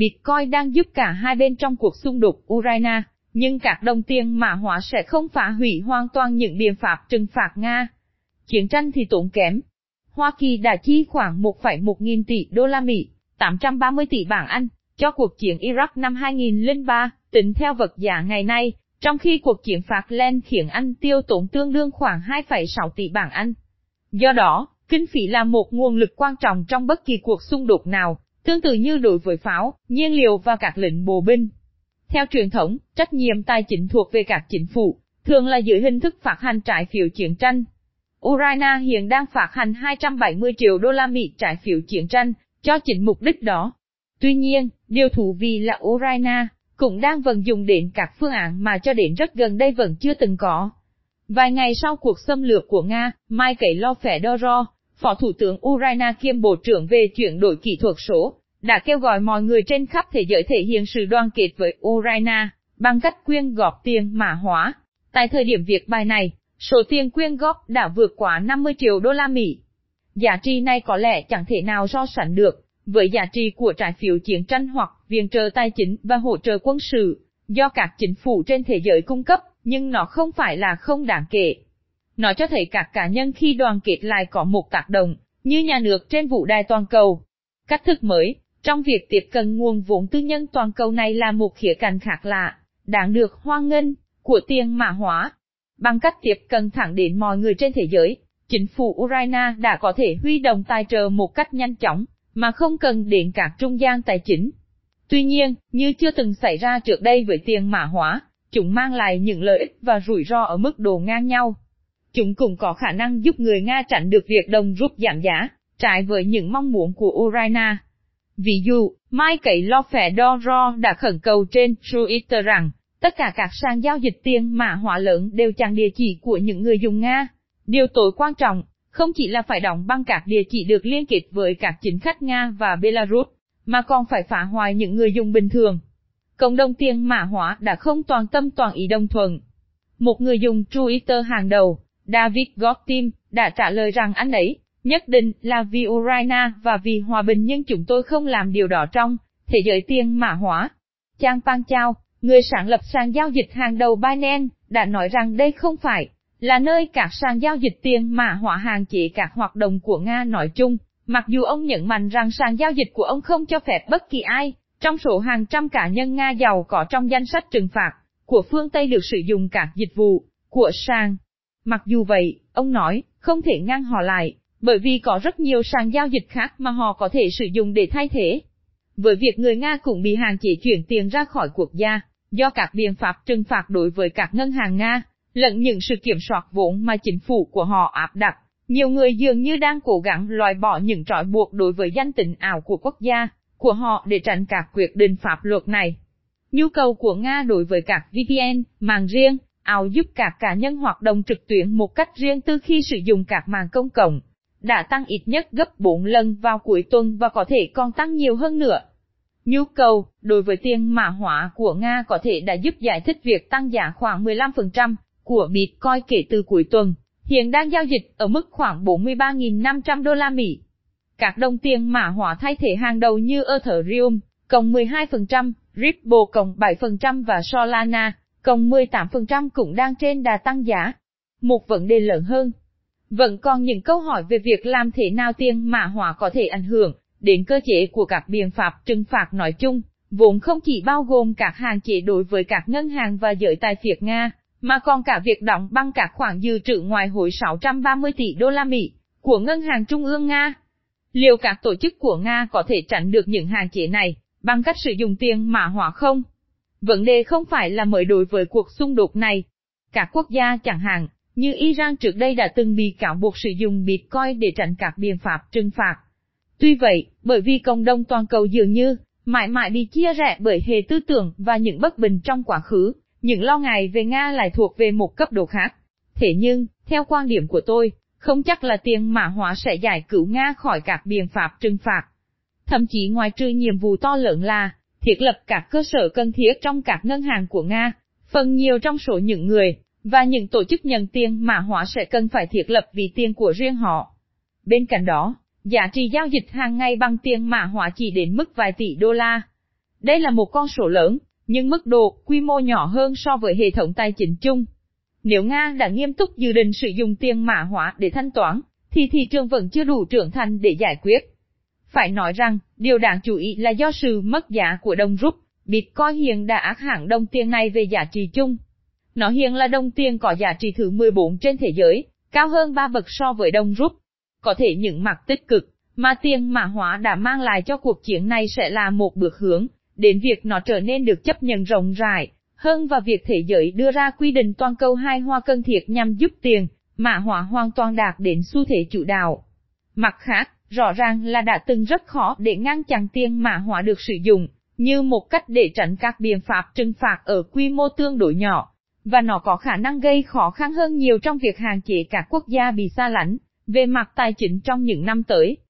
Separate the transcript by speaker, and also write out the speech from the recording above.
Speaker 1: Bitcoin đang giúp cả hai bên trong cuộc xung đột Ukraine, nhưng các đồng tiền mã hóa sẽ không phá hủy hoàn toàn những biện pháp trừng phạt Nga. Chiến tranh thì tốn kém. Hoa Kỳ đã chi khoảng 1,1 nghìn tỷ đô la Mỹ, 830 tỷ bảng Anh, cho cuộc chiến Iraq năm 2003, tính theo vật giá ngày nay, trong khi cuộc chiến len khiến Anh tiêu tốn tương đương khoảng 2,6 tỷ bảng Anh. Do đó, kinh phí là một nguồn lực quan trọng trong bất kỳ cuộc xung đột nào, tương tự như đối với pháo, nhiên liệu và các lệnh bộ binh. Theo truyền thống, trách nhiệm tài chính thuộc về các chính phủ, thường là dưới hình thức phát hành trái phiếu chiến tranh. Ukraine hiện đang phát hành 270 triệu đô la Mỹ trái phiếu chiến tranh, cho chính mục đích đó. Tuy nhiên, điều thú vị là Ukraine cũng đang vận dụng đến các phương án mà cho đến rất gần đây vẫn chưa từng có. Vài ngày sau cuộc xâm lược của Nga, Mikhail Fedorov, Phó Thủ tướng Ukraine kiêm Bộ trưởng về chuyển đổi kỹ thuật số, đã kêu gọi mọi người trên khắp thế giới thể hiện sự đoàn kết với Ukraine, bằng cách quyên góp tiền mã hóa. Tại thời điểm việc bài này, số tiền quyên góp đã vượt quá 50 triệu đô la Mỹ. Giá trị này có lẽ chẳng thể nào so sánh được, với giá trị của trái phiếu chiến tranh hoặc viện trợ tài chính và hỗ trợ quân sự, do các chính phủ trên thế giới cung cấp, nhưng nó không phải là không đáng kể. Nó cho thấy các cá nhân khi đoàn kết lại có một tác động, như nhà nước trên vũ đài toàn cầu. Cách thức mới, trong việc tiếp cận nguồn vốn tư nhân toàn cầu này là một khía cạnh khác lạ, đáng được hoan nghênh, của tiền mã hóa. Bằng cách tiếp cận thẳng đến mọi người trên thế giới, chính phủ Ukraine đã có thể huy động tài trợ một cách nhanh chóng, mà không cần đến các trung gian tài chính. Tuy nhiên, như chưa từng xảy ra trước đây với tiền mã hóa, chúng mang lại những lợi ích và rủi ro ở mức độ ngang nhau. Chúng cũng có khả năng giúp người Nga tránh được việc đồng rút giảm giá, trái với những mong muốn của Ukraine. Ví dụ, Mikhail Fedorov đã khẩn cầu trên Twitter rằng, tất cả các sàn giao dịch tiền mã hóa lớn đều chặn địa chỉ của những người dùng Nga. Điều tối quan trọng, không chỉ là phải đóng băng các địa chỉ được liên kết với các chính khách Nga và Belarus, mà còn phải phá hoại những người dùng bình thường. Cộng đồng tiền mã hóa đã không toàn tâm toàn ý đồng thuận. Một người dùng Twitter hàng đầu, David Gottim, đã trả lời rằng anh ấy, nhất định là vì Ukraine và vì hòa bình nhưng chúng tôi không làm điều đó trong thế giới tiền mã hóa. Chang Pang Chao, người sáng lập sàn giao dịch hàng đầu Binance, đã nói rằng đây không phải là nơi các sàn giao dịch tiền mã hóa hạn chế các hoạt động của Nga nói chung, mặc dù ông nhấn mạnh rằng sàn giao dịch của ông không cho phép bất kỳ ai, trong số hàng trăm cá nhân Nga giàu có trong danh sách trừng phạt, của phương Tây được sử dụng các dịch vụ, của sàn. Mặc dù vậy, ông nói, không thể ngăn họ lại, bởi vì có rất nhiều sàn giao dịch khác mà họ có thể sử dụng để thay thế. Với việc người Nga cũng bị hạn chế chuyển tiền ra khỏi quốc gia, do các biện pháp trừng phạt đối với các ngân hàng Nga, lẫn những sự kiểm soát vốn mà chính phủ của họ áp đặt. Nhiều người dường như đang cố gắng loại bỏ những trói buộc đối với danh tính ảo của quốc gia, của họ để tránh các quyết định pháp luật này. Nhu cầu của Nga đối với các VPN, mạng riêng, ảo giúp các cá nhân hoạt động trực tuyến một cách riêng tư khi sử dụng các mạng công cộng, đã tăng ít nhất gấp 4 lần vào cuối tuần và có thể còn tăng nhiều hơn nữa. Nhu cầu đối với tiền mã hóa của Nga có thể đã giúp giải thích việc tăng giá khoảng 15%, của Bitcoin kể từ cuối tuần, hiện đang giao dịch ở mức khoảng 43.500 đô la Mỹ. Các đồng tiền mã hóa thay thế hàng đầu như Ethereum, cộng 12%, Ripple cộng 7% và Solana, cộng 18% cũng đang trên đà tăng giá. Một vấn đề lớn hơn, vẫn còn những câu hỏi về việc làm thế nào tiền mã hóa có thể ảnh hưởng đến cơ chế của các biện pháp trừng phạt nói chung, vốn không chỉ bao gồm các hạn chế đối với các ngân hàng và giới tài phiệt Nga, mà còn cả việc đóng băng các khoản dự trữ ngoại hối 630 tỷ đô la Mỹ của Ngân hàng Trung ương Nga. Liệu các tổ chức của Nga có thể tránh được những hạn chế này bằng cách sử dụng tiền mã hóa không? Vấn đề không phải là mới đối với cuộc xung đột này. Các quốc gia chẳng hạn, như Iran trước đây đã từng bị cáo buộc sử dụng Bitcoin để tránh các biện pháp trừng phạt. Tuy vậy, bởi vì cộng đồng toàn cầu dường như mãi mãi bị chia rẽ bởi hệ tư tưởng và những bất bình trong quá khứ, những lo ngại về Nga lại thuộc về một cấp độ khác. Thế nhưng, theo quan điểm của tôi, không chắc là tiền mã hóa sẽ giải cứu Nga khỏi các biện pháp trừng phạt. Thậm chí ngoài trừ nhiệm vụ to lớn là thiết lập các cơ sở cần thiết trong các ngân hàng của Nga, phần nhiều trong số những người và những tổ chức nhận tiền mà họ sẽ cần phải thiết lập vì tiền của riêng họ. Bên cạnh đó, giá trị giao dịch hàng ngày bằng tiền mã hóa chỉ đến mức vài tỷ đô la. Đây là một con số lớn, nhưng mức độ, quy mô nhỏ hơn so với hệ thống tài chính chung. Nếu Nga đã nghiêm túc dự định sử dụng tiền mã hóa để thanh toán, thì thị trường vẫn chưa đủ trưởng thành để giải quyết. Phải nói rằng, điều đáng chú ý là do sự mất giá của đồng rút, Bitcoin hiện đã ác hẳn đồng tiền này về giá trị chung. Nó hiện là đồng tiền có giá trị thứ 14 trên thế giới, cao hơn 3 bậc so với đồng rút. Có thể những mặt tích cực, mà tiền mã hóa đã mang lại cho cuộc chiến này sẽ là một bước hướng, đến việc nó trở nên được chấp nhận rộng rãi, hơn và việc thế giới đưa ra quy định toàn cầu hai hoa cân thiệt nhằm giúp tiền, mã hóa hoàn toàn đạt đến xu thế chủ đạo. Mặt khác, rõ ràng là đã từng rất khó để ngăn chặn tiền mã hóa được sử dụng, như một cách để tránh các biện pháp trừng phạt ở quy mô tương đối nhỏ, và nó có khả năng gây khó khăn hơn nhiều trong việc hàng chế các quốc gia bị xa lánh về mặt tài chính trong những năm tới.